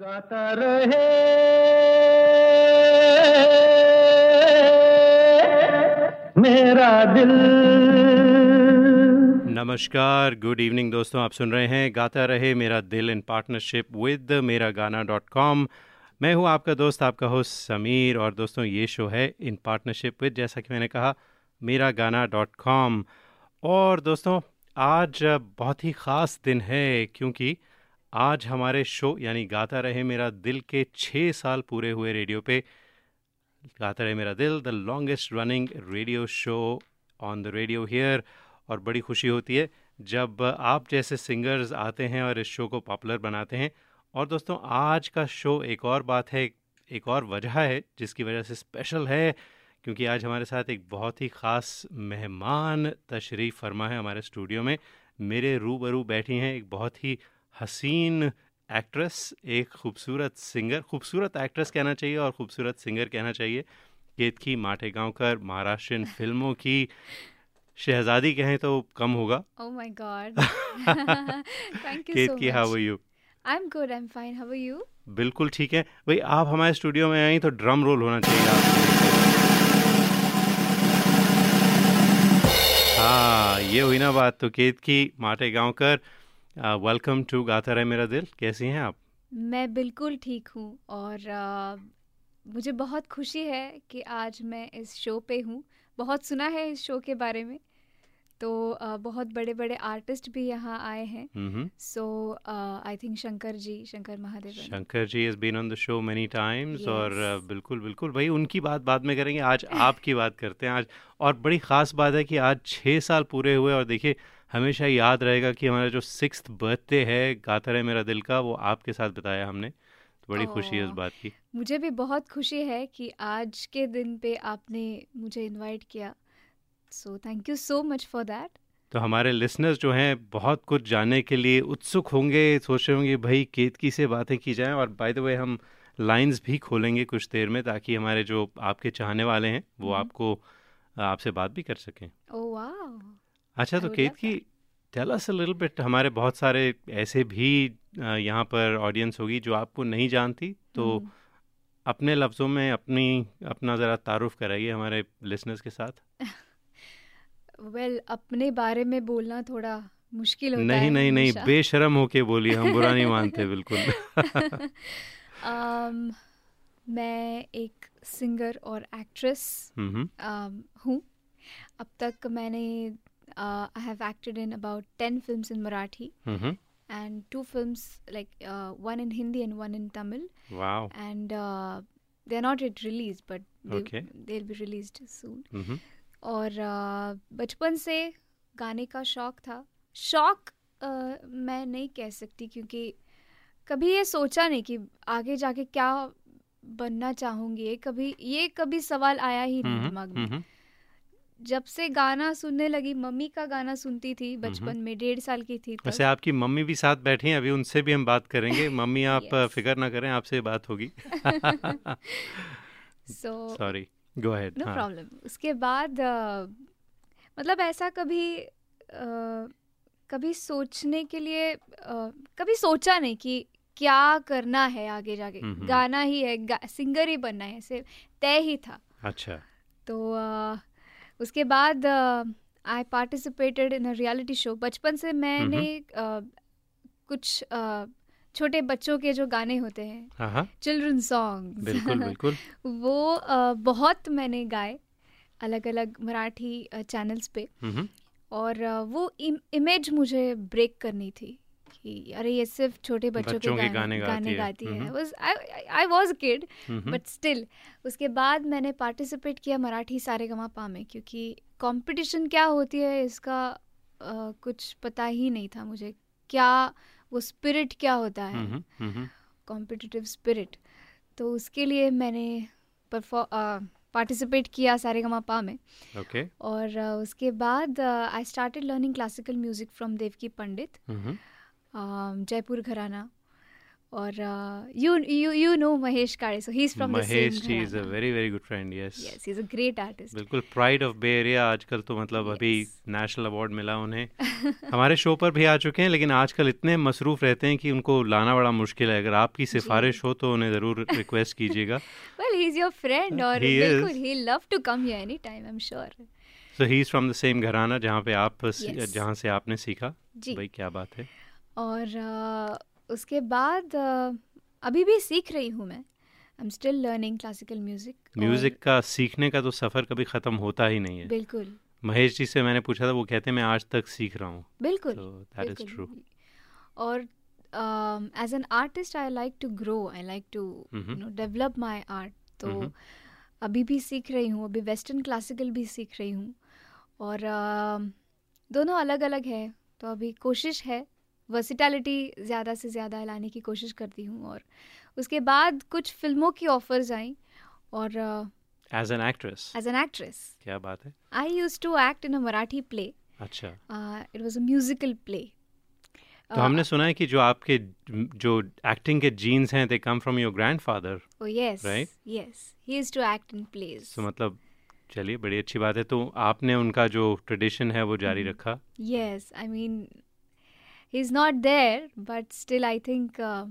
गाता रहे। मेरा दिल। नमस्कार गुड इवनिंग दोस्तों, आप सुन रहे हैं गाता रहे मेरा दिल इन पार्टनरशिप विद मेरा गाना डॉट कॉम मैं हूँ आपका दोस्त, आपका होस्ट समीर, और दोस्तों ये शो है इन पार्टनरशिप विद जैसा कि मैंने कहा, मेरा गाना डॉट कॉम और दोस्तों, आज बहुत ही ख़ास दिन है, क्योंकि आज हमारे शो यानी गाता रहे मेरा दिल के छः साल पूरे हुए रेडियो पे। गाता रहे मेरा दिल the longest running radio show on the radio here और बड़ी खुशी होती है जब आप जैसे सिंगर्स आते हैं और इस शो को पॉपुलर बनाते हैं। और दोस्तों, आज का शो एक और बात है, एक और वजह है जिसकी वजह से स्पेशल है, क्योंकि आज हमारे साथ एक बहुत ही ख़ास मेहमान तशरीफ़ फरमा है हमारे स्टूडियो में। मेरे रूबरू बैठी हैं एक बहुत ही हसीन एक्ट्रेस एक खूबसूरत सिंगर खूबसूरत एक्ट्रेस कहना चाहिए और खूबसूरत सिंगर कहना चाहिए केतकी माटेगांवकर महाराष्ट्रियन फ़िल्मों की शहजादी कहें तो कम होगा my god. Thank you so Ketaki how. Are you I'm good. I'm fine. How are you? बिल्कुल ठीक है भाई आप हमारे स्टूडियो में आई तो ड्रम रोल होना चाहिए आपके हाँ ये हुई ना बात तो केतकी माटेगांवकर वेलकम टू गाता रहे मेरा दिल कैसी हैं आप? मैं बिल्कुल ठीक हूँ और आ, मुझे बहुत खुशी है कि आज मैं इस शो पे हूँ। बहुत सुना है इस शो के बारे में। तो आ, बहुत बड़े बड़े आर्टिस्ट भी यहाँ आए हैं। So I think Shankar ji Shankar Mahadevan. Shankar ji has been on the show many times और uh, बिल्कुल बिल्कुल। भाई उनकी बात बाद में करेंगे। आज आपकी बात करते हैं। आज और बड़ी ख़ास बात है कि आज छः साल पूरे हुए और देखिए हमेशा याद रहेगा कि हमारा जो सिक्स बर्थडे है गाता रहे मेरा दिल का वो आपके साथ बताया हमने। तो बड़ी खुशी है इस बात की। मुझे भी बहुत खुशी है कि आज के दिन पे आपने मुझे इनवाइट किया। So thank you so much for that तो हमारे लिसनर्स जो हैं बहुत कुछ जानने के लिए उत्सुक होंगे सोच रहे होंगे भाई केतकी से बातें की जाएँ। और बाय द वे हम लाइंस भी खोलेंगे कुछ देर में ताकि हमारे जो आपके चाहने वाले हैं वो हम्म। आपको आपसे बात भी कर सकें। ओह वाओ अच्छा I तो would केत love की tell us a little bit हमारे बहुत सारे ऐसे भी अ, यहाँ पर ऑडियंस होगी जो आपको नहीं जानती तो हम्म। अपने लफ्ज़ों में अपनी अपना ज़रा तारुफ कराइए हमारे लिसनर्स के साथ। वेल well, अपने बारे में बोलना थोड़ा मुश्किल होता नहीं है नहीं नहीं हमेशा। बेशरम होके बोलिए हम बुरा नहीं मानते बिल्कुल। Um, मैं एक सिंगर और एक्ट्रेस हम्म। um, हूँ। अब तक मैंने I have acted in about ten films in Marathi hmm and two films like uh, one in Hindi and one in Tamil. Wow and uh, they're not yet released but they, Okay. they'll be released soon. Hmm और uh, बचपन से गाने का शौक था शौक uh, मैं नहीं कह सकती क्योंकि कभी ये सोचा नहीं कि आगे जाके क्या बनना चाहूँगी ये कभी ये कभी सवाल आया ही नहीं दिमाग में जब से गाना सुनने लगी मम्मी का गाना सुनती थी बचपन में डेढ़ साल की थी वैसे आपकी मम्मी भी साथ बैठी हैं अभी उनसे भी हम बात करेंगे। मम्मी आप Yes. फ़िक्र ना करें आपसे बात होगी। So sorry go ahead no problem उसके बाद अ, मतलब ऐसा कभी अ, कभी सोचने के लिए अ, कभी सोचा नहीं कि क्या करना है आगे जाके। हम्म। गाना ही है गा, सिंगर ही बनना है सिर्फ़ तय ही था। अच्छा। तो अ, उसके बाद I participated in a reality show बचपन से मैंने अ, कुछ अ, छोटे बच्चों के जो गाने होते हैं हाँ हाँ। चिल्ड्रन सॉन्ग बिल्कुल बिल्कुल। वो अ, बहुत मैंने गाए अलग अलग मराठी चैनल्स पे। और वो इमेज मुझे ब्रेक करनी थी। कि अरे ये सिर्फ़ छोटे बच्चों, बच्चों के के गाने गाने गाती है। हम्म। I was kid hmm. But still उसके बाद मैंने पार्टिसिपेट किया मराठी सारेगामापा में क्योंकि कंपटीशन क्या होती है इसका अ, कुछ पता ही नहीं था मुझे। क्या वो स्पिरिट क्या होता है? हम्म हम्म कॉम्पिटिटिव स्पिरिट तो उसके लिए मैंने पार्टिसिपेट किया सारेगामापा में। ओके और उसके बाद I started learning classical music from Devki Pandit hmm. Jaipur gharana और you you you know Mahesh Kale so he is from the same Mahesh ji is a very very good friend yes yes he is a great artist बिल्कुल pride of Bay area आजकल तो मतलब अभी Yes. National award मिला उन्हें। हमारे show पर भी आ चुके हैं लेकिन आजकल इतने मसरूफ रहते हैं कि उनको लाना बड़ा मुश्किल है। अगर आपकी सिफारिश हो तो उन्हें ज़रूर रिक्वेस्ट कीजिएगा। Well he is your friend और He बिल्कुल. He love to come here any time I am sure so he is from the same gharana जहाँ पे आप Yes. जहाँ से आपने सीखा। जी। भाई क्या बात है। और उसके बाद अभी भी सीख रही हूँ मैं। I am still learning classical music music का सीखने का तो सफ़र कभी ख़त्म होता ही नहीं है। बिल्कुल। महेश जी से मैंने पूछा था वो कहते हैं मैं आज तक सीख रहा हूँ। बिल्कुल So that is true. और as an artist I like to grow I like to. No develop my art तो Mhm. अभी भी सीख रही हूँ अभी वेस्टर्न क्लासिकल भी सीख रही हूँ। और अ, दोनों अलग अलग है तो अभी कोशिश है वर्सिटैलिटी ज़्यादा से ज़्यादा लाने की कोशिश करती हूँ और उसके बाद कुछ फ़िल्मों की ऑफर्स आई और as an actress as an actress क्या बात है? I use to act in a Marathi play अच्छा। It was a musical play तो हमने सुना है कि जो आपके जो एक्टिंग के जीन्स हैं they come from your grandfather Oh yes, Right? yes. He used to act in plays. तो मतलब चलिए बड़ी अच्छी बात है। तो आपने उनका जो ट्रेडिशन है वो जारी हम्म। रखा? Yes I mean, he's not there, but still, I think. Uh,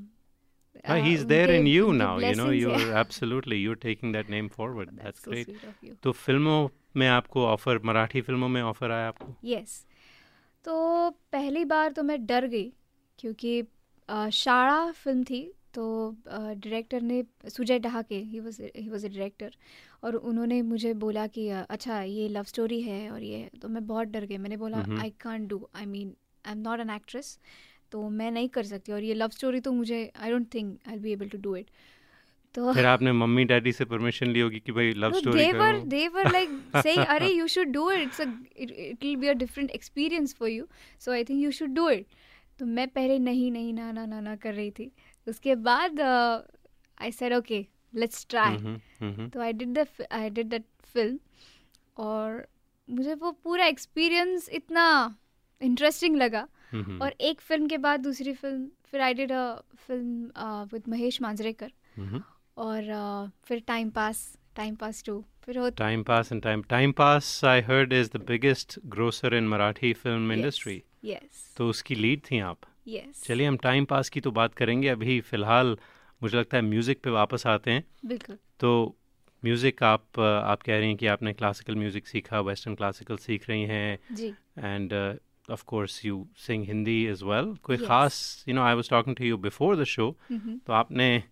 uh, he's there in you now you know you're है. absolutely you're taking that name forward that's, That's so great sweet of you. तो फ़िल्मों में आपको offer Marathi फ़िल्मों में offer आया आपको Yes. तो पहली बार तो मैं डर गई क्योंकि शाळा फ़िल्म थी तो डायरेक्टर ने Sujay Dahake he was he was a director और उन्होंने मुझे बोला कि अच्छा ये लव स्टोरी है और ये। तो मैं बहुत डर गई मैंने बोला I can't do I mean I am not an actress तो मैं नहीं कर सकती और ये लव स्टोरी तो मुझे I don't think I be able to do it तो फिर आपने मम्मी डैडी से परमिशन ली होगी कि भाई लव स्टोरी they were करो। they were like अरे you should do it it's it will be a different experience for you. So I think you should do it. तो मैं पहले नहीं नहीं ना ना ना ना कर रही थी। उसके बाद I said okay let's try तो I did the I did that film और मुझे वो पूरा एक्सपीरियंस इतना इंटरेस्टिंग लगा। हम्म, और एक फ़िल्म के बाद दूसरी फ़िल्म फिर I did a film with Mahesh Manjrekar hmm. और uh, फिर time pass time pass two फिर हो Time Pass and Time Time Pass I heard is the biggest grosser in Marathi film industry. Yes तो उसकी lead थी आप? Yes चलिए हम टाइम पास की तो बात करेंगे। अभी फ़िलहाल मुझे लगता है म्यूज़िक पे वापस आते हैं। बिल्कुल। तो म्यूज़िक आप आप कह रही हैं कि आपने क्लासिकल म्यूज़िक सीखा वेस्टर्न क्लासिकल सीख रही हैं। जी। And of course you sing Hindi as well कोई Yes. ख़ास you know I was talking to you before the show hmm, तो आपने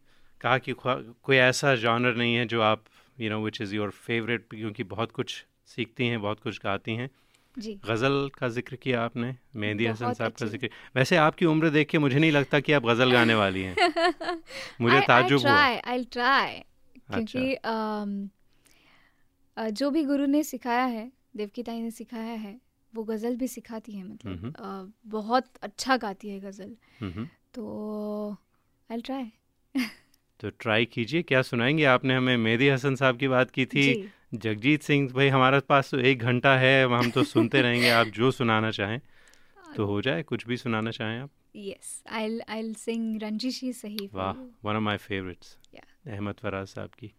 कहा कि कोई ऐसा जॉनर नहीं है जो आप you know which is your favourite क्योंकि बहुत कुछ सीखती हैं बहुत कुछ गाती हैं। जी। गज़ल का ज़िक्र किया आपने मेहंदी हसन साहब का। ज़िक्र। वैसे आपकी उम्र देख के मुझे नहीं लगता कि आप गज़ल गाने वाली हैं। मुझे ताज्जुब हुआ आई ट्राई क्योंकि um, जो भी गुरु ने सिखाया है देवकी ताई ने सिखाया है वो गज़ल भी सिखाती है मतलब। अ, बहुत अच्छा गाती है गज़ल। तो आई ट्राई तो ट्राई कीजिए क्या सुनाएँगे? आपने हमें मेहदी हसन साहब की बात की थी। जगजीत सिंह भाई हमारे पास तो एक घंटा है हम तो सुनते रहेंगे आप जो सुनाना चाहें। तो हो जाए कुछ भी सुनाना चाहें आप। यस आई आई सिंग रंजिशी सही वाह one of my favourites Ahmad Faraz Sahab की।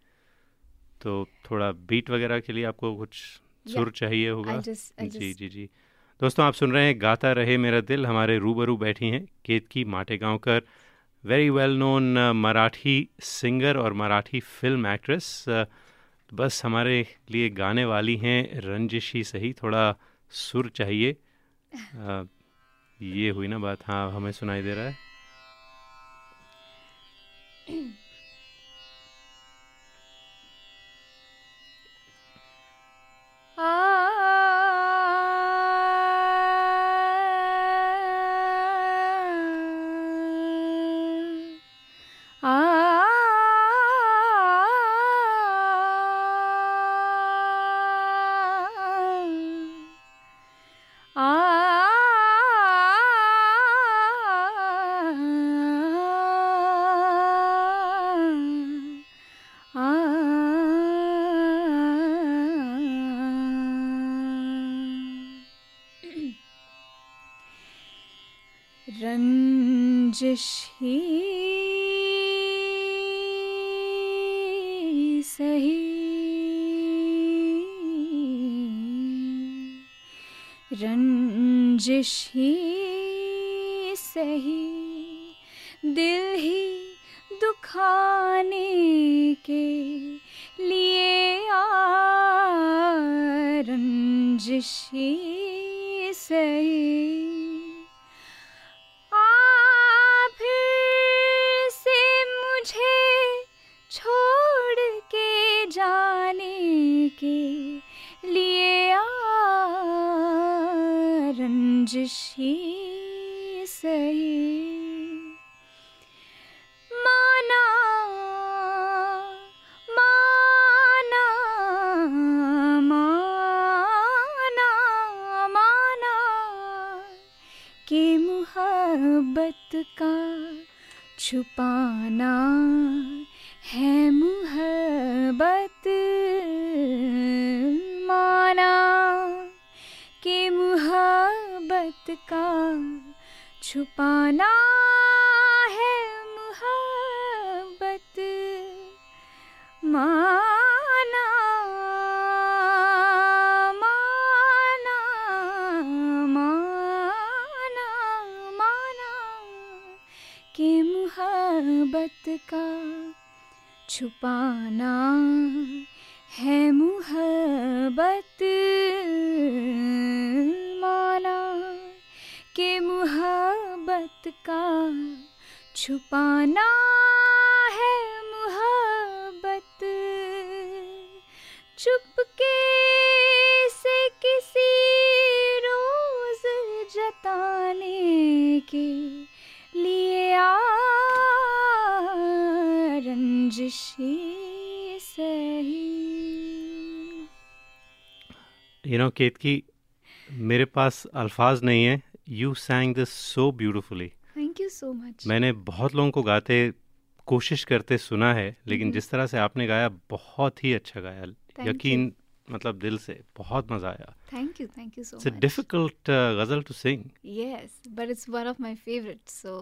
तो थोड़ा बीट वगैरह के लिए आपको कुछ सुर चाहिए होगा। Just- जी जी जी। दोस्तों आप सुन रहे हैं गाता रहे मेरा दिल। हमारे रूबरू बैठी हैं Ketaki Mategaonkar very well known Marathi singer और मराठी फ़िल्म एक्ट्रेस बस हमारे लिए गाने वाली हैं रंजिशी सही थोड़ा सुर चाहिए। अ, ये हुई ना बात। हाँ हमें सुनाई दे रहा है। Ah. साजिश ही सही। रंजिश ही रंजिश ही। सही माना माना माना माना कि छुपाना छुपाना। यू नो केतकी मेरे पास अल्फाज नहीं है you sang this so beautifully thank you so much मैंने बहुत लोगों को गाते कोशिश करते सुना है लेकिन हम्म। जिस तरह से आपने गाया बहुत ही अच्छा गाया you. यकीन मतलब दिल से बहुत मज़ा आया thank you thank you so much it's a difficult ghazal to sing Yes, but it's one of my favorites. So,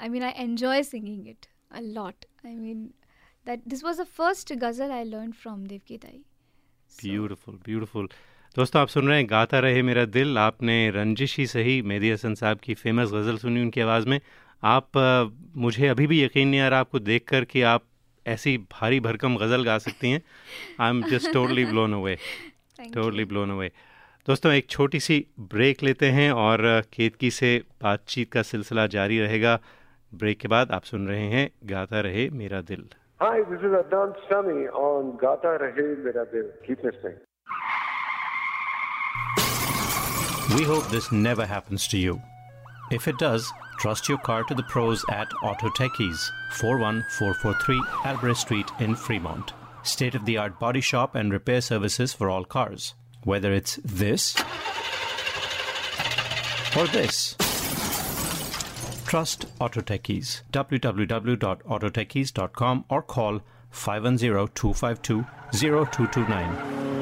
I mean, I enjoy singing it a lot. I mean, that this was the first ghazal I learned from Devki Tai. Beautiful beautiful दोस्तों आप सुन रहे हैं गाता रहे मेरा दिल। आपने रंजिश ही सही मेहदी हसन साहब की फ़ेमस गज़ल सुनी उनकी आवाज़ में। आप मुझे अभी भी यकीन नहीं आ रहा आपको देख कर कि आप ऐसी भारी भरकम गज़ल गा सकती हैं। I am just totally blown away totally blown away दोस्तों एक छोटी सी ब्रेक लेते हैं और केतकी से बातचीत का सिलसिला जारी रहेगा। ब्रेक के बाद आप सुन रहे हैं गाता रहे मेरा दिल। Hi, this is Adnan Sami on Gata Rahe Mera Dil. Keep listening. We hope this never happens to you. If it does, trust your car to the pros at Auto Techies, 41443 Albrecht Street in Fremont. State of the art body shop and repair services for all cars. Whether it's this or this. Trust Auto Techies. www.autotechies.com or call 510-252-0229.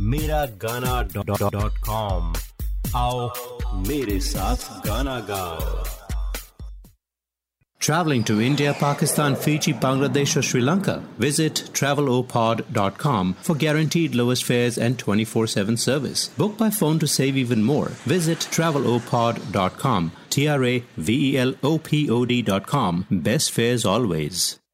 Meragana.com आओ मेरे साथ गाना गाओ Traveling to India, Pakistan, Fiji, Bangladesh, or Sri Lanka? Visit travelopod.com for guaranteed lowest fares and 24 7 service. Book by phone to save even more. Visit travelopod.com. T R A V E L O P O D.com. Best fares always.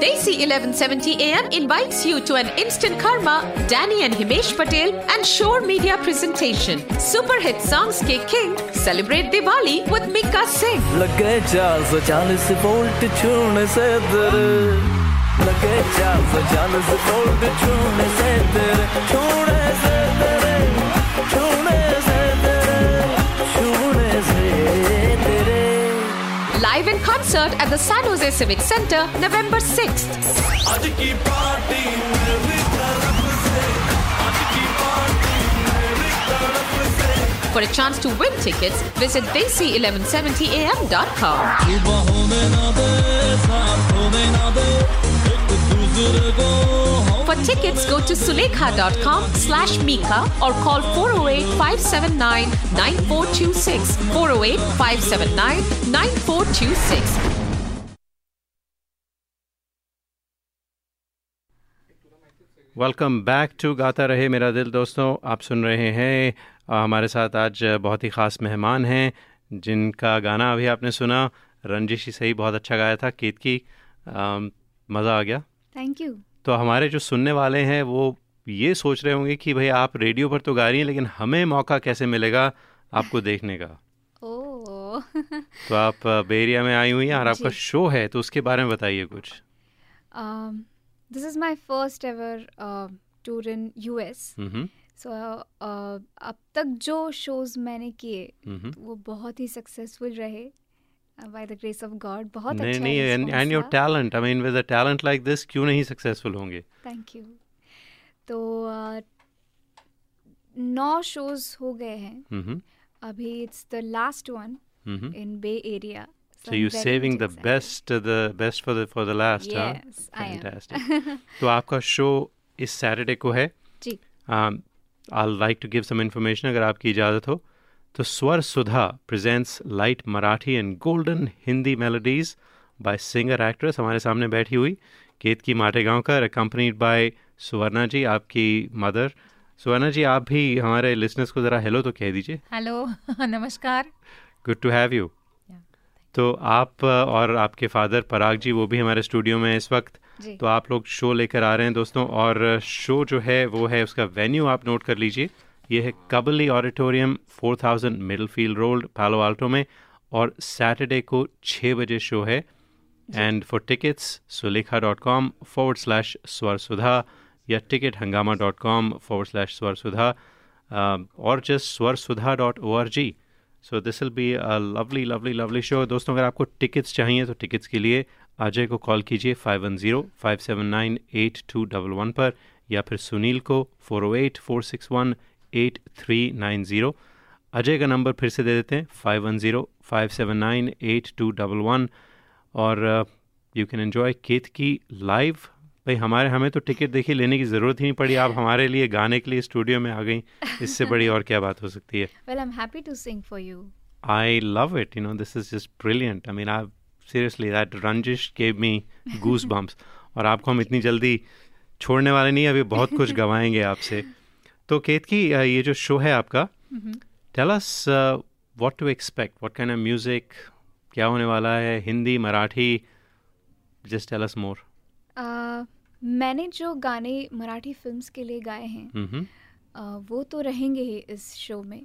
Desi 1170 AM invites you to an instant karma Danny and Himesh Patel and Shore Media presentation. Super hit songs ke king celebrate Diwali with Mika Singh. Live in concert at the San Jose Civic Center, November 6th. For a chance to win tickets, visit desi1170am.com. For tickets, go to sulekha.com slash Mika or call 408-579-9426. 408-579-9426. Welcome back to Gata Rahe Mera दिल दोस्तों आप सुन रहे हैं हमारे साथ आज बहुत ही ख़ास मेहमान हैं जिनका गाना अभी आपने सुना रंजिश ही सही बहुत अच्छा गाया था केत की मज़ा आ गया थैंक यू तो हमारे जो सुनने वाले हैं वो ये सोच रहे होंगे कि भाई आप रेडियो पर तो गा रही हैं लेकिन हमें मौका कैसे मिलेगा आपको देखने का? ओह। तो आप बे एरिया में आई हुई हैं और आपका शो है तो उसके बारे में बताइए कुछ। This is is first ever tour in So uh, अब तक जो शोज़ मैंने किए हम्म वो बहुत ही सक्सेसफुल रहे। By the grace of God बहुत नहीं अच्छा नहीं and your talent I mean with a talent like this क्यों नहीं सक्सेसफुल होंगे? थैंक यू तो uh, नौ शोज़ हो गए हैं। हम्म अभी it's the last one in Bay Area So you're saving the best, uh, the best for the for the last, Yes, huh? Fantastic. तो आपका शो इस सैटरडे को है. जी। Um, I'll like to give some information अगर आपकी इजाज़त हो. तो स्वर सुधा presents light Marathi and golden Hindi melodies by singer actress हमारे सामने बैठी हुई केत की माटेगांवकर accompanied बाय सुवर्णा जी आपकी मदर। सुवर्णा जी आप भी हमारे लिसनर्स को ज़रा हेलो तो कह दीजिए। हेलो नमस्कार। गुड टू हैव यू तो आप और आपके फादर पराग जी वो भी हमारे स्टूडियो में इस वक्त। तो आप लोग शो लेकर आ रहे हैं दोस्तों और शो जो है वो है उसका वेन्यू आप नोट कर लीजिए। ये है Cubberley Auditorium 4000 Middlefield Road Palo Alto में और सैटरडे को छः बजे शो है। And for tickets Sulekha dot com forward slash Swar Sudha या टिकट हंगामा dot com forward slash Swar सुधा और just Swar Sudha dot O R G so this will be a lovely lovely lovely show दोस्तों अगर आपको tickets चाहिए तो tickets के लिए अजय को कॉल कीजिए five one zero five seven nine eight two double one पर या फिर सुनील को four O eight four six one eight three nine zero Ajay का नंबर फिर से दे देते हैं five one zero five seven nine eight two double one और you can enjoy Ketaki live भाई हमारे हमें तो टिकट देखिए लेने की ज़रूरत ही नहीं पड़ी। आप हमारे लिए गाने के लिए स्टूडियो में आ गई। इससे बड़ी और क्या बात हो सकती है? Well I am happy to sing for you I love it. You know, this is just brilliant. I mean, I seriously that Ranjish me me goosebumps. और आपको हम इतनी जल्दी छोड़ने वाले नहीं अभी बहुत कुछ गवाएँगे आपसे। तो केत की uh, ये जो शो है आपका tell us what to expect what kind of music क्या होने वाला है Hindi Marathi just tell us more मैंने जो गाने मराठी फिल्म्स के लिए गाए हैं uh, वो तो रहेंगे ही इस शो में।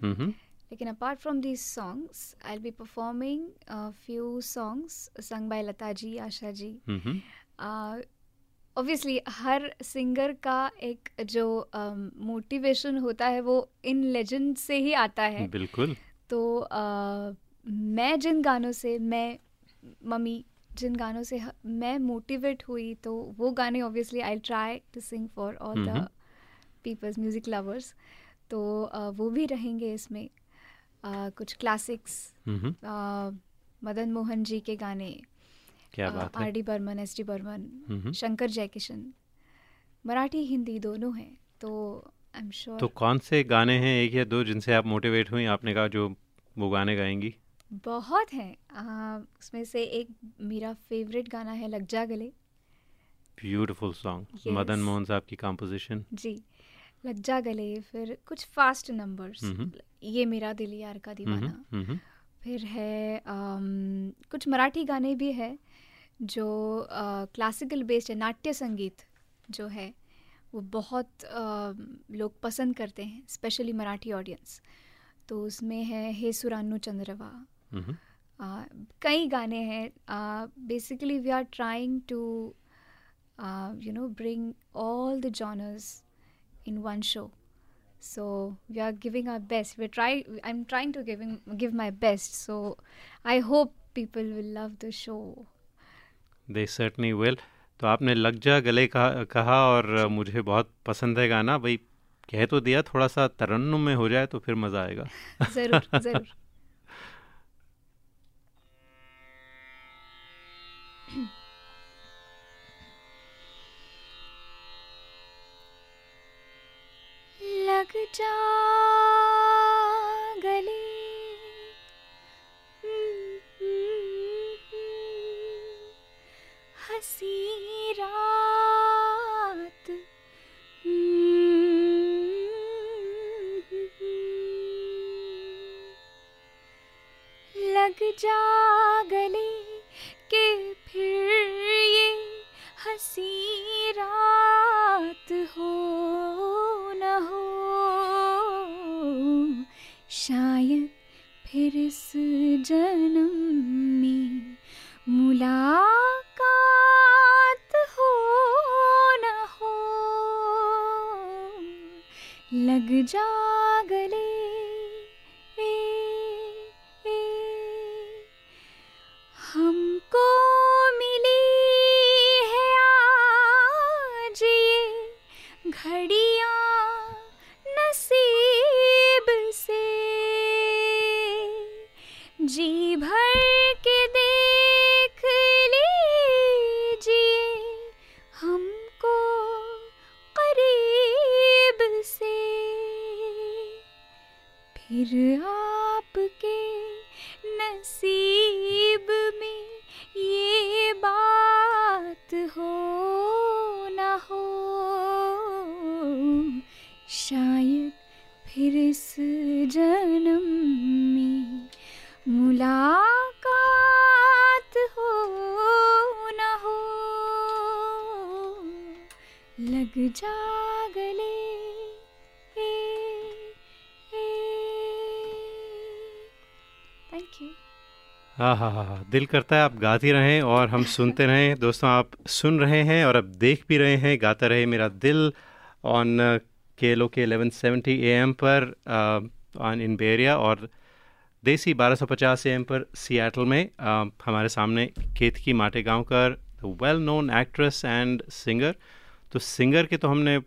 लेकिन apart from these songs I be performing few songs sung by Lata ji Asha ji. Obviously her singer का एक जो मोटिवेशन um, होता है वो इन लेजेंड से ही आता है। बिल्कुल। तो uh, मैं जिन गानों से मैं मम्मी जिन गानों से मैं मोटिवेट हुई तो वो गाने obviously I try to sing for all the. Peoples music lovers तो uh, वो भी रहेंगे इसमें। uh, कुछ क्लासिक्स हम्म मदन मोहन जी के गाने। क्या बात R D Burman S D Burman Shankar Jaikishan Marathi Hindi दोनों हैं तो आई एम श्योर तो कौन से गाने हैं एक या दो जिनसे आप मोटिवेट हुई? आपने कहा जो वो गाने गाएँगी। बहुत हैं। उसमें से एक मेरा फेवरेट गाना है लग जा गले। ब्यूटीफुल सॉन्ग मदन मोहन साहब की कंपोजिशन जी। लग जा गले फिर कुछ फास्ट नंबर्स। ये मेरा दिल यार का दीवाना। फिर है अम, कुछ मराठी गाने भी है। जो क्लासिकल बेस्ड है नाट्य संगीत जो है वो बहुत लोग पसंद करते हैं स्पेशली मराठी ऑडियंस तो उसमें है हे सुरानु चंद्रवा। कई गाने हैं basically we are trying to you know bring all the genres in one show so we are giving our best we try I am trying to giving give my best so I hope people will love the show they certainly will तो आपने लग जा गले कहा, कहा और मुझे बहुत पसंद है गाना। भाई कह तो दिया थोड़ा सा तरन्नुम में हो जाए तो फिर मज़ा आएगा। ज़रूर ज़रूर। लग जा हसी रात। लग जा गले के फिर ये हसी रात हो न हो। शायद फिर इस जन्म में मुलाकात लग जा फिर आपके नसीब में ये बात हो न हो, शायद फिर इस जन्म में मुलाकात हो न हो, लग जा हाँ हाँ हाँ हाँ। दिल करता है आप गाती रहें और हम सुनते रहें। दोस्तों आप सुन रहे हैं और अब देख भी रहे हैं गाता रहे मेरा दिल on K L O K eleven seventy A M पर ऑन इन बेरिया और देसी 1250 एम पर सियाटल में uh, हमारे सामने Ketaki Mategaonkar well known actress and singer तो सिंगर के तो हमने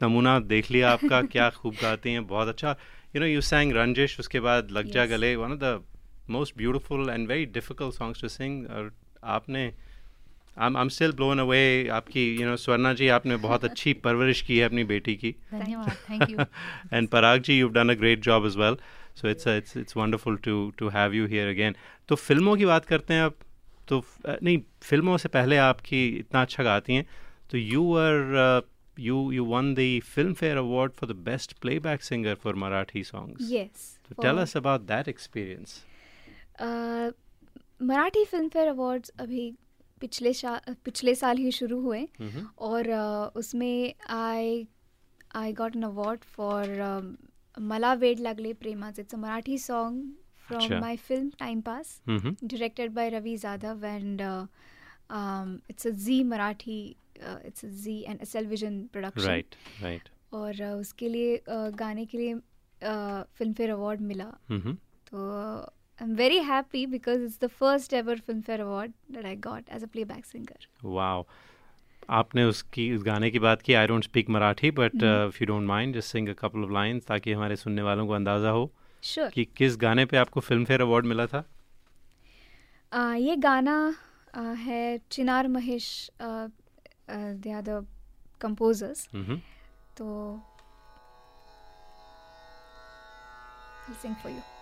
नमूना देख लिया आपका क्या खूब गाती हैं बहुत अच्छा। यू नो यू सैंग रंजिश उसके बाद लग जा गले one of the Most beautiful and very difficult songs to sing और आपने I am still blown away आपकी यू नो स्वर्णा जी आपने बहुत अच्छी परवरिश की है अपनी बेटी की धन्यवाद thank you and Parag ji, you've done a great job as well. So it's uh, it's it's wonderful to to have you here again. तो फिल्मों की बात करते हैं अब तो uh, नहीं फिल्मों से पहले आपकी इतना अच्छा गाती हैं तो you were uh, you you won the Filmfare Award for the best playback singer for Marathi songs. Yes. So tell for- us about that experience. अ, मराठी फ़िल्म फेयर अवार्ड्स अभी पिछले शा पिछले साल ही शुरू हुए Mhm. और अ, उसमें I I got an award for मला वेड लागले प्रेमाच इट्स अ मराठी सॉन्ग अच्छा. From my film time pass directed by Ravi Zadav and uh, um, it's a Z Marathi uh, it's a Z and SL Vision production Right, right. और uh, उसके लिए uh, गाने के लिए Filmfare award मिला Mhm. तो very happy because it's the first ever Filmfare award that I got as a playback singer wow आपने उसकी उस गाने की बात की I don't speak Marathi but if you don't mind just sing a couple of lines ताकि हमारे सुनने वालों को अंदाज़ा हो श्योर कि किस गाने पे आपको फ़िल्म फेयर अवार्ड मिला था? आ, ये गाना आ, है Chinar Mahesh they are the composers तो सिंग फॉर यू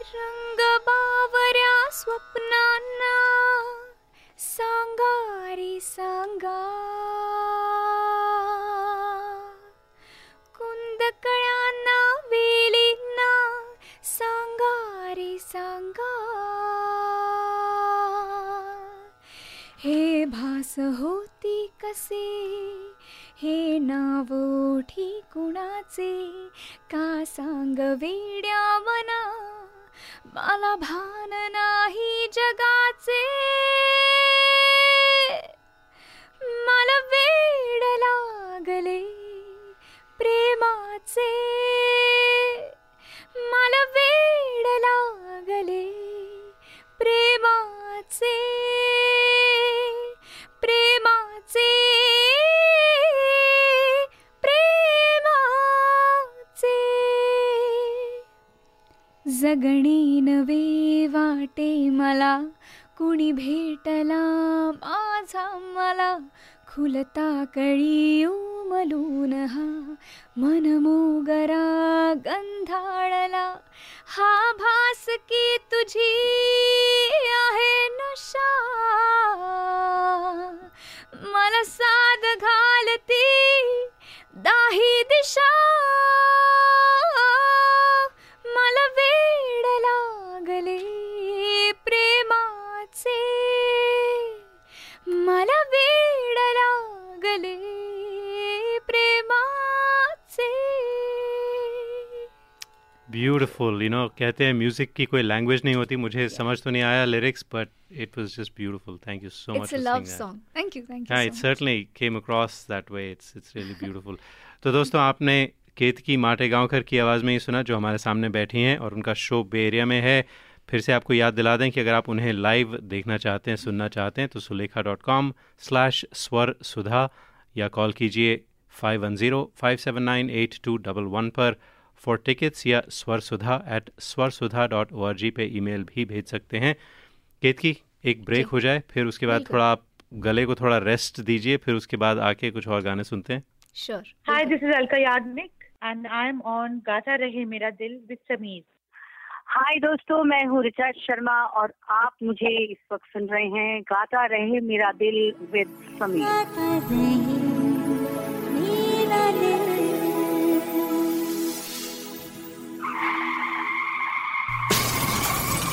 रंग बावऱ्या स्वप्नांना सांगा रे सांगा. कुंदकळ्यांना वेलींना सांगा रे सांगा. हे भास होती कसे? हे नाव ओठी कुणाचे? का सांग वेड्या मना? मला भान नाही जगाचे. मला वेड लागले प्रेमाचे. मला वेड लागले प्रेमाचे. प्रेमाचे. प्रेमाचे. जगणे कुणी भेटला माझा मला खुलता कळी उमलून हा. मन मोगरा गंधाळला, हा भास की तुझी आहे नशा. मला साध घालती दाही दिशा. ब्यूटीफुल यू नो कहते हैं म्यूज़िक की कोई लैंग्वेज नहीं होती मुझे yeah. समझ तो नहीं आया lyrics but it was just beautiful thank you so much It's a love song. Thank you, thank you. Yeah, so it much. certainly came across that way. It's it's तो दोस्तों आपने केतकी माटे गांवकर की आवाज़ में ही सुना जो हमारे सामने बैठी हैं और उनका शो बे एरिया में है फिर से आपको याद दिला दें कि अगर आप उन्हें लाइव देखना चाहते हैं सुनना चाहते हैं तो Sulekha dot com slash Swar Sudha या कॉल कीजिए five one zero five seven nine eight two double one पर फॉर टिकट्स या स्वर सुधा एट स्वर सुधा डॉट ओ आर जी पे ईमेल भी भेज सकते हैं। केतकी एक ब्रेक हो जाए फिर उसके बाद थोड़ा आप गले को थोड़ा रेस्ट दीजिए फिर उसके बाद आके कुछ और गाने सुनते हैं। Sure. Hi, this is Alka Yadnik, and I'm on Gata Rahe Mera Dil with Sameer. हाय दोस्तों मैं हूँ रिचा शर्मा और आप मुझे इस वक्त सुन रहे हैं Gata Rahe Mera Dil with Sameer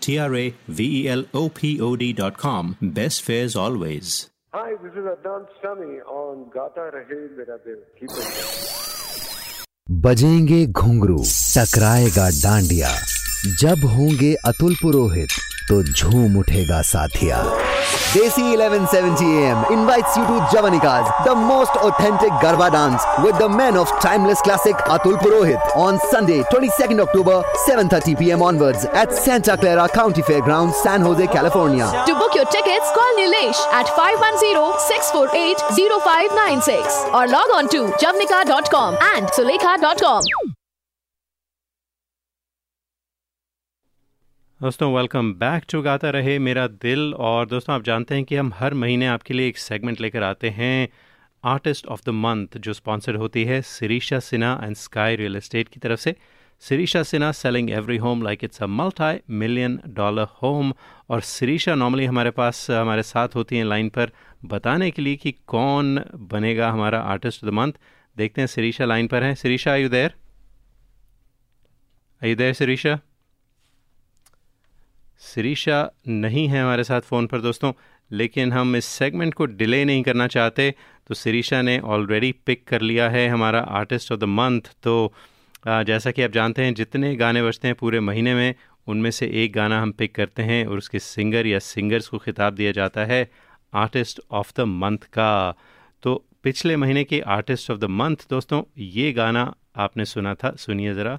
T R A V E L O P O D.com. Best fares always. Hi, this is Adnan Sami on Gata Rahe Mera Dil. Keep it. बजेंगे घुंघरू टकराएगा डांडिया जब होंगे अतुल पुरोहित तो झूम उठेगा साथिया। Desi 1170 M invites you to Javnika's the most authentic garba dance with the man of timeless classic Atul Purohit on Sunday 22nd October 7:30 thirty P M onward at Santa Clara County Fairground San Jose California to book your ticket call Nilesh at 5106480596 और log on to Javnika dot com and Sulekha dot com दोस्तों welcome back to Gata Rahe Mera दिल। और दोस्तों, आप जानते हैं कि हम हर महीने आपके लिए एक सेगमेंट लेकर आते हैं आर्टिस्ट ऑफ़ द मंथ जो स्पॉन्सर्ड होती है Sirisha Sinha and sky real estate की तरफ़ से। Sirisha Sinha selling every home like it's a multi million dollar home और सिरीशा नॉर्मली हमारे पास, हमारे साथ होती हैं लाइन पर बताने के लिए कि कौन बनेगा हमारा आर्टिस्ट ऑफ़ द मंथ देखते हैं सिरीशा लाइन पर हैं। सिरीशा आयु देर देर सिरीशा सिरीशा नहीं है हमारे साथ फ़ोन पर, दोस्तों, लेकिन हम इस सेगमेंट को डिले नहीं करना चाहते तो सिरीशा ने ऑलरेडी पिक कर लिया है हमारा आर्टिस्ट ऑफ़ द मंथ तो जैसा कि आप जानते हैं, जितने गाने बजते हैं पूरे महीने में, उनमें से एक गाना हम पिक करते हैं और उसके सिंगर या सिंगर्स को खिताब दिया जाता है आर्टिस्ट ऑफ़ द मंथ का। तो पिछले महीने के आर्टिस्ट ऑफ़ द मंथ दोस्तों, ये गाना आपने सुना था, सुनिए ज़रा।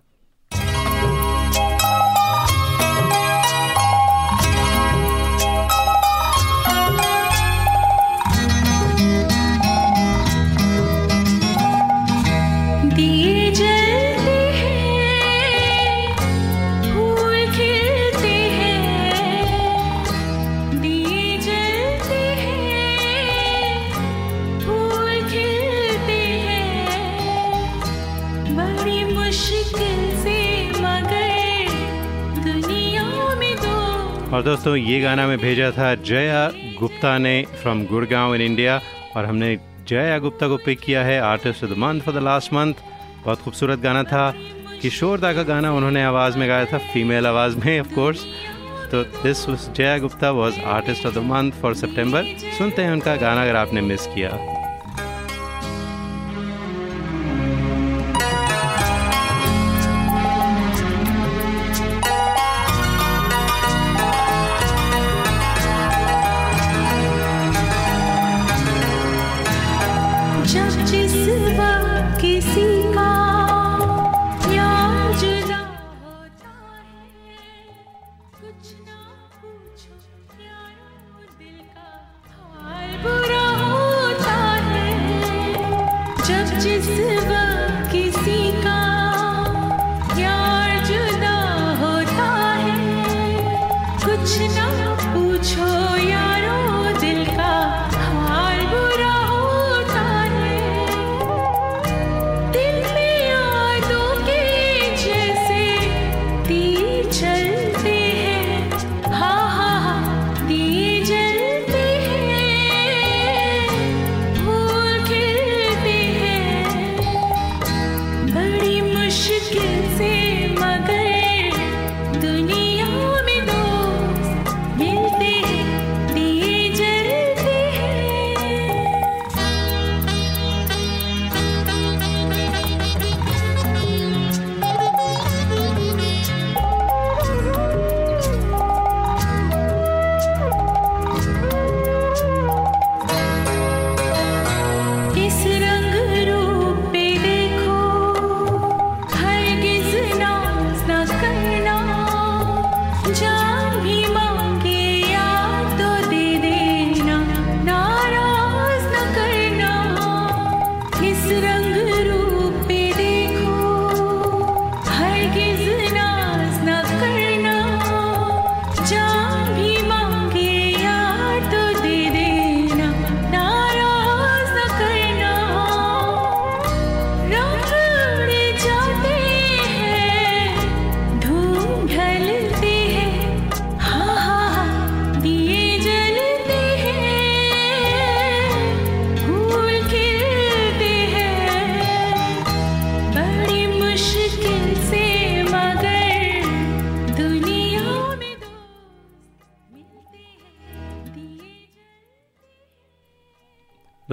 और दोस्तों, ये गाना मैं भेजा था जया गुप्ता ने फ्रॉम गुड़गांव इन इंडिया और हमने जया गुप्ता को पिक किया है artist of the month for the last month बहुत खूबसूरत गाना था। किशोर दा का गाना उन्होंने आवाज़ में गाया था फीमेल आवाज़ में ऑफ़ कोर्स तो this Jaya Gupta was artist of the month for September सुनते हैं उनका गाना अगर आपने मिस किया।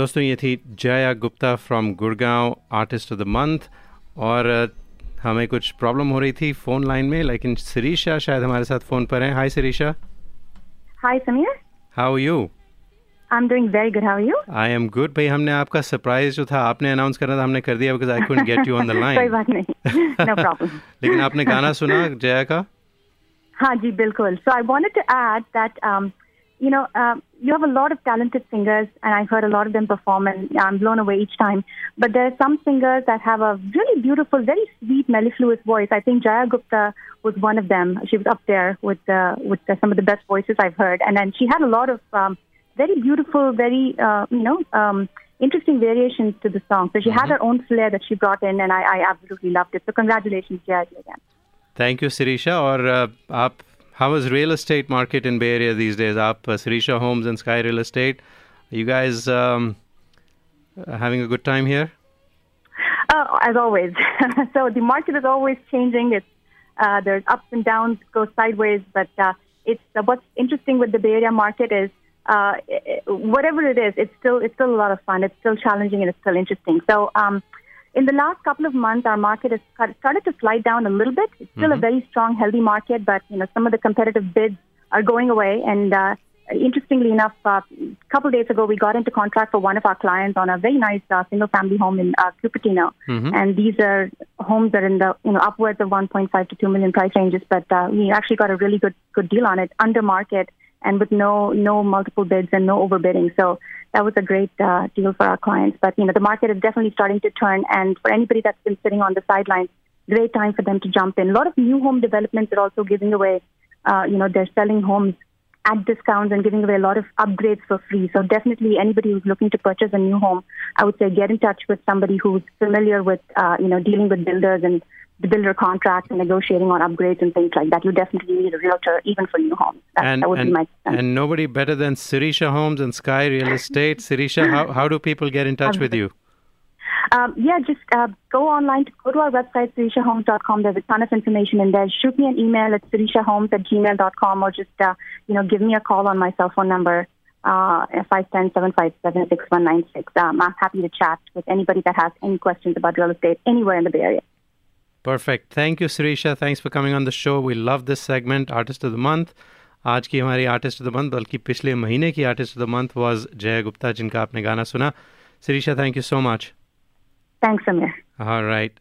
दोस्तों ये थी Jaya Gupta from Gurgaon artist of the month और हमें कुछ प्रॉब्लम हो रही थी फ़ोन लाइन में लेकिन शिरीषा शायद हमारे साथ फ़ोन पर हैं। Hi Shirisha. Hi, Samir. How you I'm doing very good. How are you? I am good भाई हमने आपका सरप्राइज़ जो था आपने अनाउंस करना था हमने कर दिया because I couldn't get you on the कोई बात नहीं। नो प्रॉब्लम लेकिन आपने गाना सुना जया का? हाँ जी बिल्कुल। So I wanted to add that um, you know um, you have a lot of talented singers and I've heard a lot of them perform and I'm blown away each time but there are some singers that have a really beautiful very sweet mellifluous voice I think Jaya Gupta was one of them she was up there with uh, with the, some of the best voices I've heard and then she had a lot of um, very beautiful very uh, you know um, interesting variations to the song so she had her own flair that she brought in and I, I absolutely loved it so congratulations Jaya again thank you Shirisha और how is real estate market in Bay Area these days? Up uh, Sirisha Homes and Sky Real Estate. Are you guys um, uh, having a good time here? Uh, as always. so the market is always changing. It's uh, there's ups and downs, goes sideways. But uh, it's uh, what's interesting with the Bay Area market is uh, eh, eh, whatever it is, it's still it's still a lot of fun. It's still challenging and it's still interesting. So um, in the last couple of months, our market has started to slide down a little bit. It's still a very strong, healthy market, but you know some of the competitive bids are going away. And uh, interestingly enough, uh, a couple of days ago, we got into contract for one of our clients on a very nice uh, single-family home in uh, Cupertino. Mhm. And these are homes that are in the you know upwards of 1.5 to 2 million price ranges. But uh, we actually got a really good good deal on it under market and with no no multiple bids and no overbidding. So that was a great uh, deal for our clients. But you know the market is definitely starting to turn, and for anybody that's been sitting on the sidelines, great time for them to jump in. A lot of new home developments are also giving away. Uh, you know they're selling homes at discounts and giving away a lot of upgrades for free. So definitely anybody who's looking to purchase a new home, I would say get in touch with somebody who's familiar with, uh, you know, dealing with builders and the builder contracts and negotiating on upgrades and things like that. You definitely need a realtor even for new homes. That, and that would and, be my and nobody better than Sirisha Homes and Sky Real Estate. Sirisha, how, how do people get in touch with you? Um, yeah, just uh, go online, to, go to our website, sirishahomes.com. There's a ton of information in there. Shoot me an email at sirishahomes at gmail.com or just, uh, you know, give me a call on my cell phone number, uh, 510-757-6196. Um, I'm happy to chat with anybody that has any questions about real estate anywhere in the Bay Area. Perfect. Thank you, Sirisha. Thanks for coming on the show. We love this segment, Artist of the Month. आज की हमारी artist of the month बल्कि पिछले महीने की artist of the month was Jay Gupta जिनका आपने गाना सुना Sirisha thank you so much Thanks, Amir. Right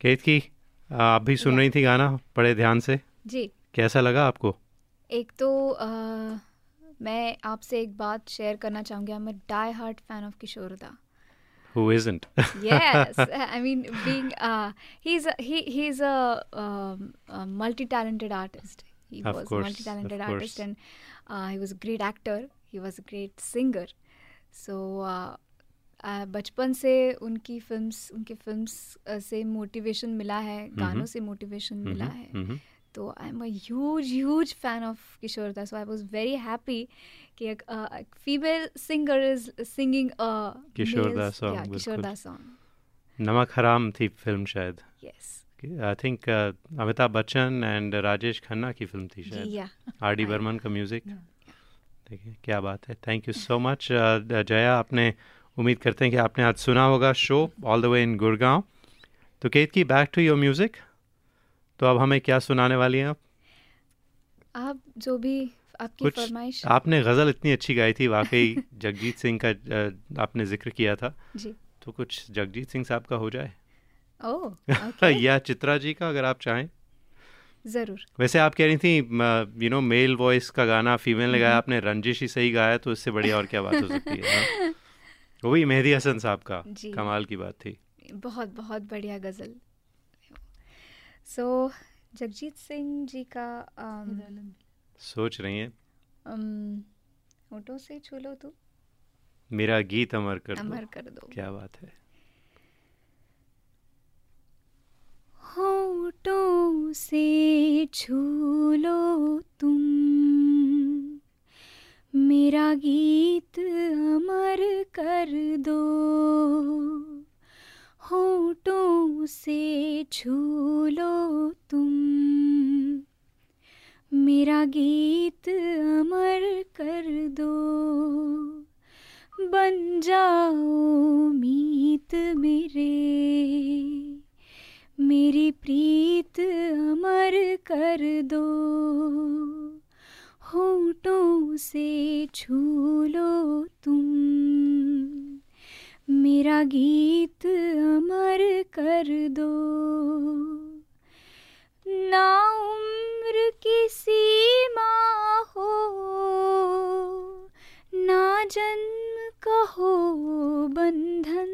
Ketaki आप भी सुन रही थी गाना बड़े ध्यान से जी कैसा लगा आपको एक तो अ, मैं आपसे एक बात शेयर करना चाहूँगी I am die hard fan of Kishorda Who isn't? yes i mean being uh he's a, he he's a, um, a multi-talented artist he Of was course, multi-talented artist course. and uh, he was a great actor he was a great singer so uh, uh, बचपन से उनकी films उनके films से motivation मिला है गानों Mhm. से motivation Mhm, मिला है mhm. तो I am a huge huge fan of Kishore da so I was very happy कि एक female singer is singing Kishore da song, Kishore बिल्कुल। दा सॉन्ग नमक हराम थी फ़िल्म शायद। Yes. I think Amitabh Bachchan and Rajesh Khanna की film थी शायद। आर डी बर्मन का म्यूज़िक देखिए क्या बात है। Thank you so much Jaya. आपने उम्मीद करते हैं कि आपने आज सुना होगा show all the way in Gurgaon तो केत की बैक टू योर म्यूज़िक तो अब हमें क्या सुनाने वाली हैं आप? आप जो भी आपकी कुछ फरमाइश। आपने गज़ल इतनी अच्छी गाई थी वाकई जगजीत सिंह का आपने ज़िक्र किया था। जी। तो कुछ जगजीत सिंह साहब का हो जाए। ओह या चित्रा जी का अगर आप चाहें। ज़रूर। वैसे आप कह रही थी यू नो मेल वॉइस का गाना फीमेल ने गाया आपने रंजिश ही सही गाया तो इससे बढ़िया और क्या बात हो सकती है हाँ? वो भी मेहदी हसन साहब का कमाल की बात थी। बहुत बहुत बढ़िया गज़ल। सो जगजीत सिंह जी का um, सोच रही हैं। um, से छू लो तू। मेरा गीत अमर कर अमर दो कर दो। क्या बात है। होठों से छू लो तुम। मेरा गीत अमर कर दो। होठों से छू लो तुम। मेरा गीत अमर कर दो। बन जाओ मीत मेरे। मेरी प्रीत अमर कर दो। होठों से छू लो तुम। मेरा गीत अमर कर दो। ना उम्र की सीमा हो, ना जन्म का हो बंधन।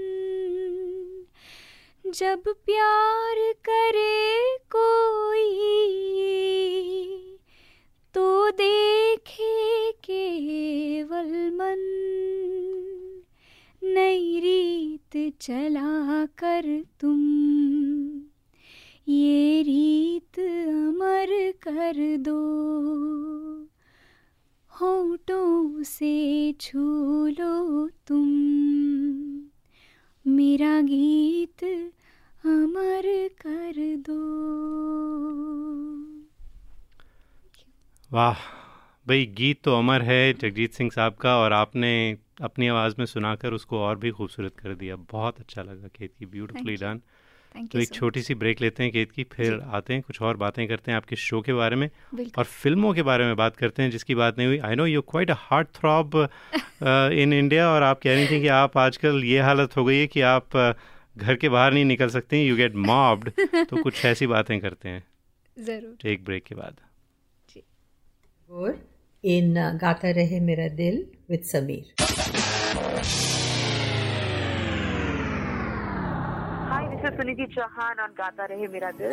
जब प्यार करे कोई तो देखे केवल मन। नई रीत चला कर तुम। ये रीत अमर कर दो। होठों से छू लो तुम। मेरा गीत अमर कर दो। वाह, भाई गीत तो अमर है, जगजीत सिंह साहब का, और आपने अपनी आवाज़ में सुनाकर उसको और भी खूबसूरत कर दिया। बहुत अच्छा लगा केत की ब्यूटीफुली डन तो एक छोटी सी ब्रेक लेते हैं केत की फिर आते हैं कुछ और बातें करते हैं आपके शो के बारे में। और फ़िल्मों के बारे में बात करते हैं जिसकी बात नहीं हुई। I know you quite a heartthrob in India और आप कह रही थी कि आप आजकल ये हालत हो गई है कि आप uh, घर के बाहर नहीं निकल सकते यू गेट मॉब्ड तो कुछ ऐसी बातें करते हैं। ज़रूर। एक ब्रेक के बाद। और इन Gata Rehe Mera Dil with Sameer Hi, this is Suniti Chauhan on Gata Rehe Mera Dil.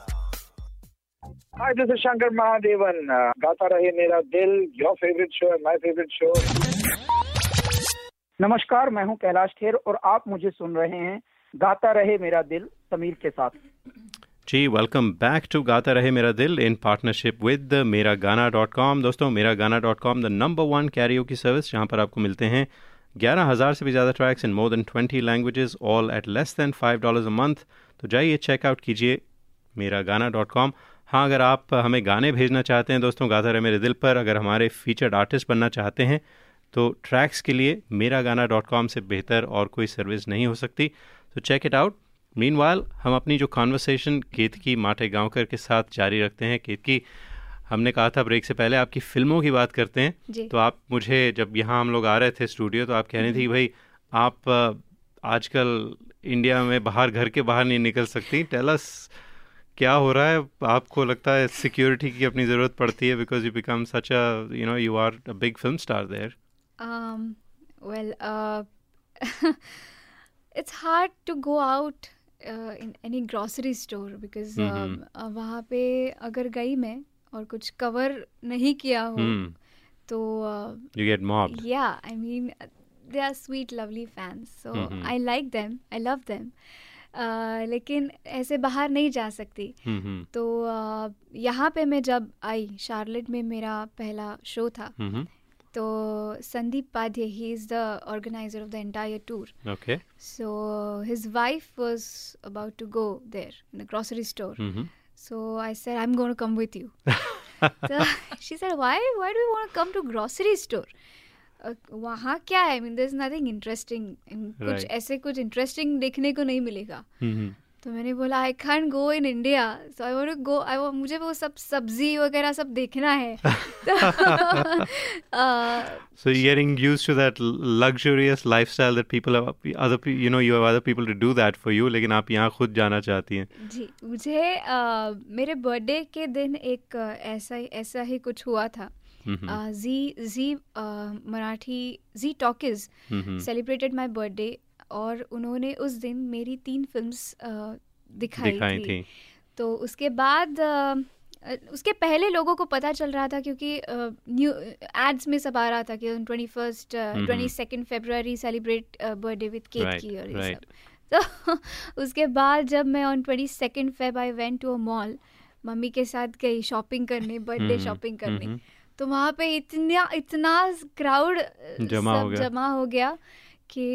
Hi, this is Shankar Mahadevan. Uh, गाता रहे मेरा दिल your favorite show and my favorite show. नमस्कार मैं हूँ कैलाश खेर और आप मुझे सुन रहे हैं गाता रहे मेरा दिल समीर के साथ। जी वेलकम बैक टू गाता रहे मेरा दिल इन पार्टनरशिप विद मेरा गाना डॉट कॉम दोस्तों Mera Gaana dot com the number one karaoke की सर्विस जहाँ पर आपको मिलते हैं। ग्यारह हज़ार से भी ज़्यादा tracks in more than twenty languages all at less than five dollars a month तो जाइए चेकआउट कीजिए मेरा गाना डॉट कॉम हाँ अगर आप हमें गाने भेजना चाहते हैं दोस्तों गाता रहे मेरे दिल पर अगर हमारे फीचर्ड आर्टिस्ट बनना चाहते हैं तो ट्रैक्स के लिए मेरा गाना डॉट कॉम से बेहतर और कोई सर्विस नहीं हो सकती। तो चेक इट आउट मीन हम अपनी जो कॉन्वर्सेशन केतकी माटे गांवकर के साथ जारी रखते हैं। केतकी हमने कहा था ब्रेक से पहले आपकी फ़िल्मों की बात करते हैं। तो आप मुझे जब यहाँ हम लोग आ रहे थे स्टूडियो तो आप कह रही थी भाई आप आजकल इंडिया में बाहर घर के बाहर नहीं निकल सकती। टेलस क्या हो रहा है आपको लगता है सिक्योरिटी की अपनी ज़रूरत पड़ती है because you become such a you know you are a big film star there Um, well, uh, it's hard to go out in any grocery store because. वहाँ पे अगर गई मैं और कुछ कवर नहीं किया हो Hmm. तो You get mobbed. या I mean they are sweet lovely fans so. I like them I love them लेकिन ऐसे बाहर नहीं जा सकती। हम्म, हम्म। तो यहाँ पे मैं जब आई शार्लेट में मेरा पहला शो था हम्म, तो Sandeep Padhye he is the organizer of the entire tour okay so his wife was about to go there in the grocery store so I said I am going to come with you she said why why do you want to come to grocery store वहाँ क्या है? Mean is nothing interesting कुछ ऐसे कुछ interesting देखने को नहीं मिलेगा। तो मैंने बोला I can go in India so I want go I मुझे वो सब सब्ज़ी वगैरह सब देखना है। So getting used to that luxurious lifestyle that people other you know you have other people to do that for you लेकिन आप यहाँ खुद जाना चाहती हैं। जी मुझे uh, मेरे बर्थडे के दिन एक ऐसा ही ऐसा ही कुछ हुआ था। जी Zee Marathi Zee talkies. Celebrated my birthday और उन्होंने उस दिन मेरी तीन फिल्म्स दिखाई, दिखाई थी थी तो उसके बाद अ, अ, उसके पहले लोगों को पता चल रहा था क्योंकि न्यू एड्स में सब आ रहा था कि twenty first. Twenty second February celebrate birthday with cake की और ये. सब तो उसके बाद जब मैं on twenty second Feb I went to a mall mummy के साथ गई शॉपिंग करने बर्थडे शॉपिंग करने हम्म। तो वहाँ पे इतना इतना क्राउड जमा हो सब गया। जमा हो गया कि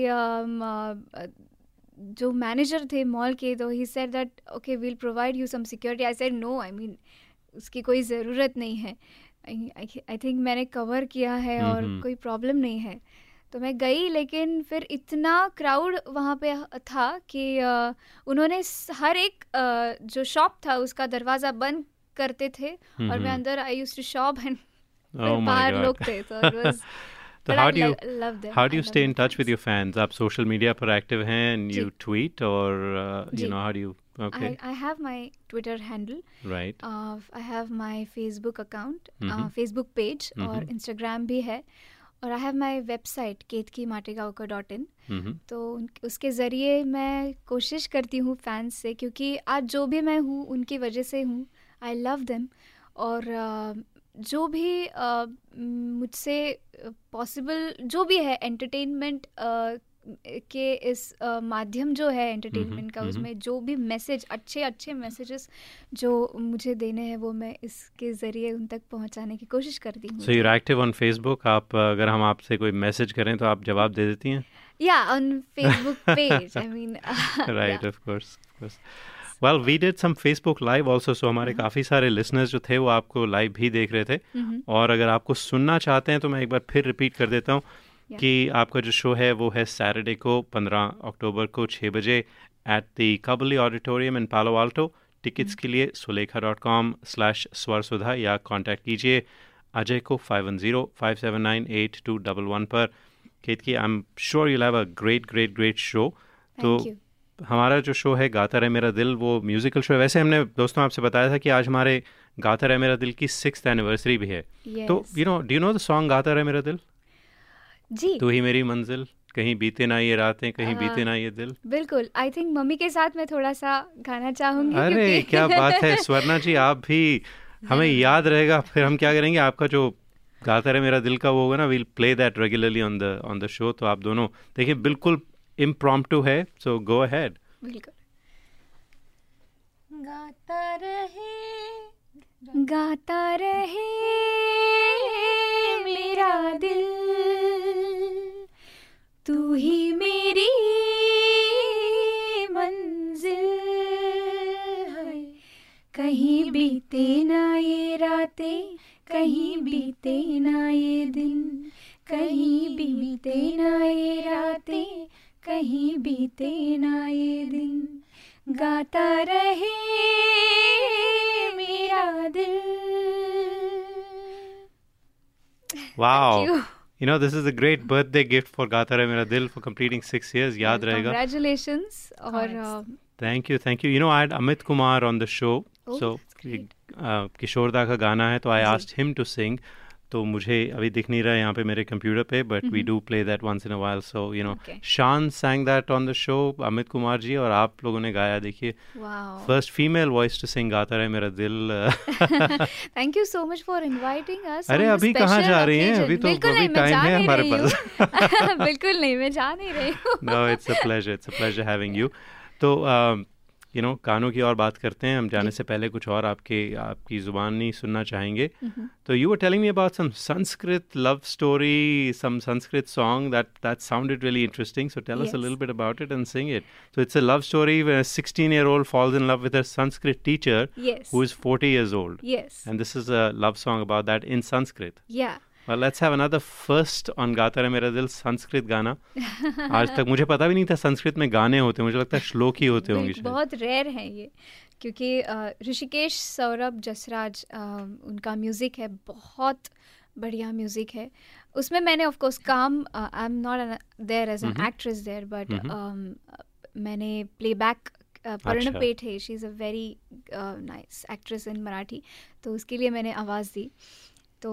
जो मैनेजर थे मॉल के तो he said that okay will provide you some security I said no I mean उसकी कोई ज़रूरत नहीं है आई थिंक मैंने कवर किया है और हम्म। कोई प्रॉब्लम नहीं है तो मैं गई लेकिन फिर इतना क्राउड वहाँ पे था कि उन्होंने हर एक जो शॉप था उसका दरवाज़ा बंद करते थे और मैं हम्म। अंदर I use to shop and Oh my God. थे तो it was तो but how I do you lo- love them. how do you stay in touch with your fans? आप social media पर active हैं and जी। you tweet or uh, you know how do you okay I, I have my Twitter handle. right Uh, I have my Facebook account, mm-hmm. uh, Mhm. Facebook page और Mhm. Instagram भी है और I have my website केतकी माटेगाँव का dot in हम्म तो उसके ज़रिए मैं कोशिश करती हूँ फैंस से क्योंकि आज जो भी मैं हूँ उनकी वजह से हूँ आई लव देम और अ, जो भी मुझसे पॉसिबल जो भी है एंटरटेनमेंट के इस माध्यम जो है एंटरटेनमेंट का। उसमें जो भी मैसेज अच्छे अच्छे मैसेजेस जो मुझे देने हैं वो मैं इसके ज़रिए उन तक पहुँचाने की कोशिश करती हूँ। So you're active on Facebook. आप अगर हम आपसे कोई मैसेज करें तो आप जवाब दे देती हैं? या on Facebook page I mean right of course. Of course well we Facebook live facebook so हमारे काफ़ी सारे लिसनर्स जो थे वो आपको लाइव भी देख रहे थे Mhm. और अगर आपको सुनना चाहते हैं तो मैं एक बार फिर रिपीट कर देता हूँ Yeah. कि आपका जो शो है वो है सैटरडे को 15 अक्टूबर को 6 बजे at the Cubberley auditorium in Palo Alto tickets के लिए Sulekha dot com slash Swar Sudha या कॉन्टैक्ट कीजिए अजय को five one zero five seven nine eight two double one पर Ketaki I am sure you have a great great great show तो you. हमारा जो show है गाता रहे मेरा दिल वो म्यूजिकल शो है। वैसे हमने दोस्तों आपसे बताया था कि आज हमारे गाता रहे मेरा दिल की सिक्स एनिवर्सरी भी है। तो you know do know the song गाता रहे मेरा दिल? जी। तू ही मेरी मंजिल कहीं बीते ना ये रातें कहीं हाँ। बीते ना ये दिल। बिल्कुल। आई थिंक मम्मी के साथ मैं थोड़ा सा गाना चाहूँगी अरे क्या बात है। स्वर्णा जी आप भी हमें याद रहेगा। फिर हम क्या करेंगे? आपका जो गाता रहे मेरा दिल का वो होगा ना we'll play that regularly on the on the show तो आप दोनों देखिए बिल्कुल इम्प्रॉम्प्टू है सो गो अहेड गाता रहे गाता रहे मेरा दिल। तू ही मेरी मंजिल है। कहीं बीते ना ये रातें, कहीं बीते ना ये दिन, कहीं बीते ना ये रातें कहीं बीते ना ये दिन गाता रहे मेरा दिल Wow. you. Know, this is a great birthday gift for Gata Rahe Mera Dil for completing six years. याद रहेगा. Congratulations और uh, Thank you, thank you. You know, I had Amit Kumar on the show. Oh, so, uh, किशोरदा का गाना है तो I asked him to sing. तो मुझे अभी दिख नहीं रहा है यहाँ पे मेरे कंप्यूटर पे but we do play that once in a while so you know Shaan sang that on the show Amit Kumar ji और आप लोगों ने गाया देखिए। First female voice to sing गाता रहे मेरा दिल thank you so much for inviting us अरे अभी कहाँ जा रही हैं? अभी तो अभी टाइम है हमारे पास। बिल्कुल नहीं मैं जा नहीं रही हूँ। No it's a pleasure it's a pleasure having you तो यू नो गानों की और बात करते हैं हम जाने से पहले कुछ और आपके आपकी ज़ुबानी सुनना चाहेंगे तो you were telling me about some Sanskrit love story some Sanskrit song that that sounded really interesting so tell us a little bit about it and sing it so it's a love story where a 16 year old falls in love with a Sanskrit teacher yes. who is 40 years old. Yes. And this is a love song about that in Sanskrit. Yeah. Well, let's have another first on गाता रहे मेरा दिल संस्कृत गाना। आज तक मुझे पता भी नहीं था संस्कृत में गाने होते मुझे लगता है श्लोक ही होते होंगे बहुत रेयर हैं ये क्योंकि ऋषिकेश सौरभ जसराज उनका म्यूज़िक है बहुत बढ़िया म्यूज़िक है। उसमें मैंने ऑफ़ कोर्स काम I am not there as an actress there but मैंने प्लेबैक पर्ण पेट है she is a very nice actress in Marathi तो उसके लिए मैंने आवाज़ दी। तो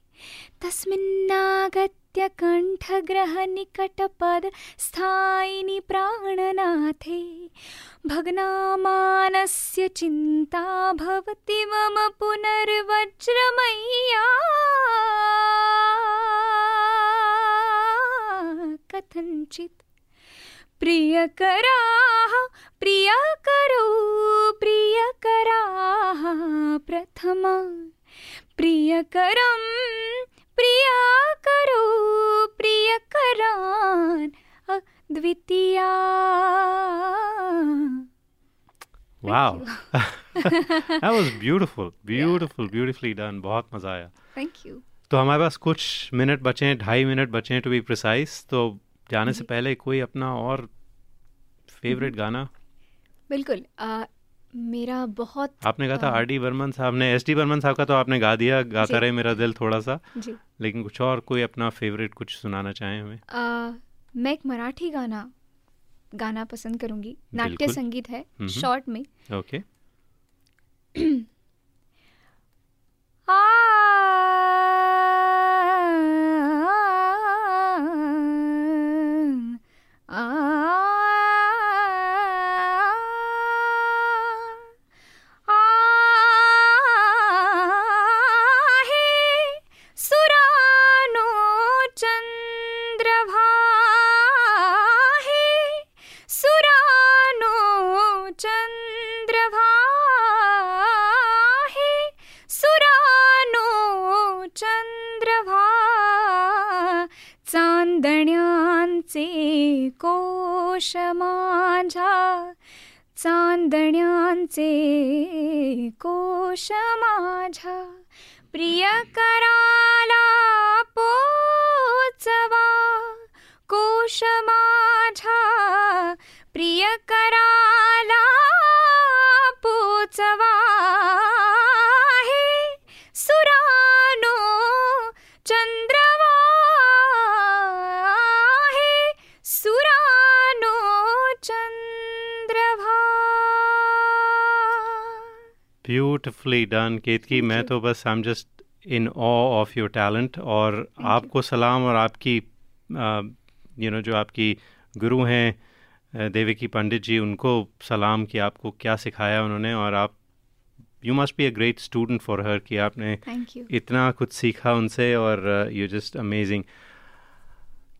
तस्मिन्नागत्य कण्ठग्रहनिकटपद स्थायिनि प्राणनाथे। भग्नामानस्य चिन्ता भवति मम पुनर्वज्रमय्या। कथञ्चित्। प्रियकराः प्रियकरो प्रियकराः प्रथमा प्रियकरं प्रियकरो प्रियकरान् अद्वितीया Wow. that was beautiful. Beautiful, yeah. beautifully done. बहुत मज़ा आया. Thank you. तो हमारे पास कुछ मिनट बचे हैं ढाई मिनट बचे हैं टू बी प्रिसाइज तो जाने से पहले कोई अपना और फेवरेट गाना बिल्कुल मेरा बहुत आपने कहा था आर डी बर्मन साहब ने एस डी बर्मन साहब का तो आपने गा दिया गाता रहे मेरा दिल थोड़ा सा जी। लेकिन कुछ और कोई अपना फेवरेट कुछ सुनाना चाहें हमें? आ, मैं एक मराठी गाना गाना पसंद करूँगी। नाट्य संगीत है शॉर्ट में। ओके। कोश माझा चांदण्यांचे कोश माझा प्रिय कराला पोचवा कोश माझा प्रिय कराला पोचवा ब्यूटिफुली डन केतकी मैं तो बस I am just in awe of your talent और आपको सलाम और आपकी यू नो जो आपकी गुरु हैं देविकी पंडित जी उनको सलाम कि आपको क्या सिखाया उन्होंने और आप you must be a great student for her कि आपने इतना कुछ सीखा उनसे और you just amazing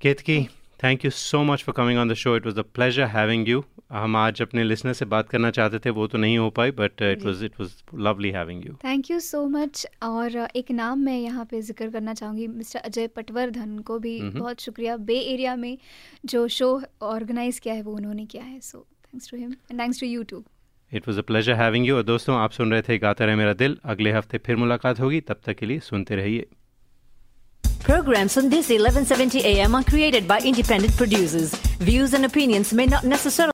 Ketaki thank you so much for coming on the show it was a pleasure having you हम आज अपने लिसनर से बात करना चाहते थे वो तो नहीं हो पाई but it was it was lovely having you thank you so much और एक नाम मैं यहाँ पे ज़िक्र करना चाहूँगी मिस्टर अजय पटवर्धन को भी mm-hmm. बहुत शुक्रिया। बे एरिया में जो शो ऑर्गेनाइज किया है वो उन्होंने किया है। So thanks to him and thanks to you too it was a pleasure having you और दोस्तों आप सुन रहे थे गाता रहे मेरा दिल। अगले हफ़्ते फिर मुलाकात होगी। तब तक के लिए सुनते रहिए। Programs on this 1170 AM are created by independent producers. Views and opinions may not necessarily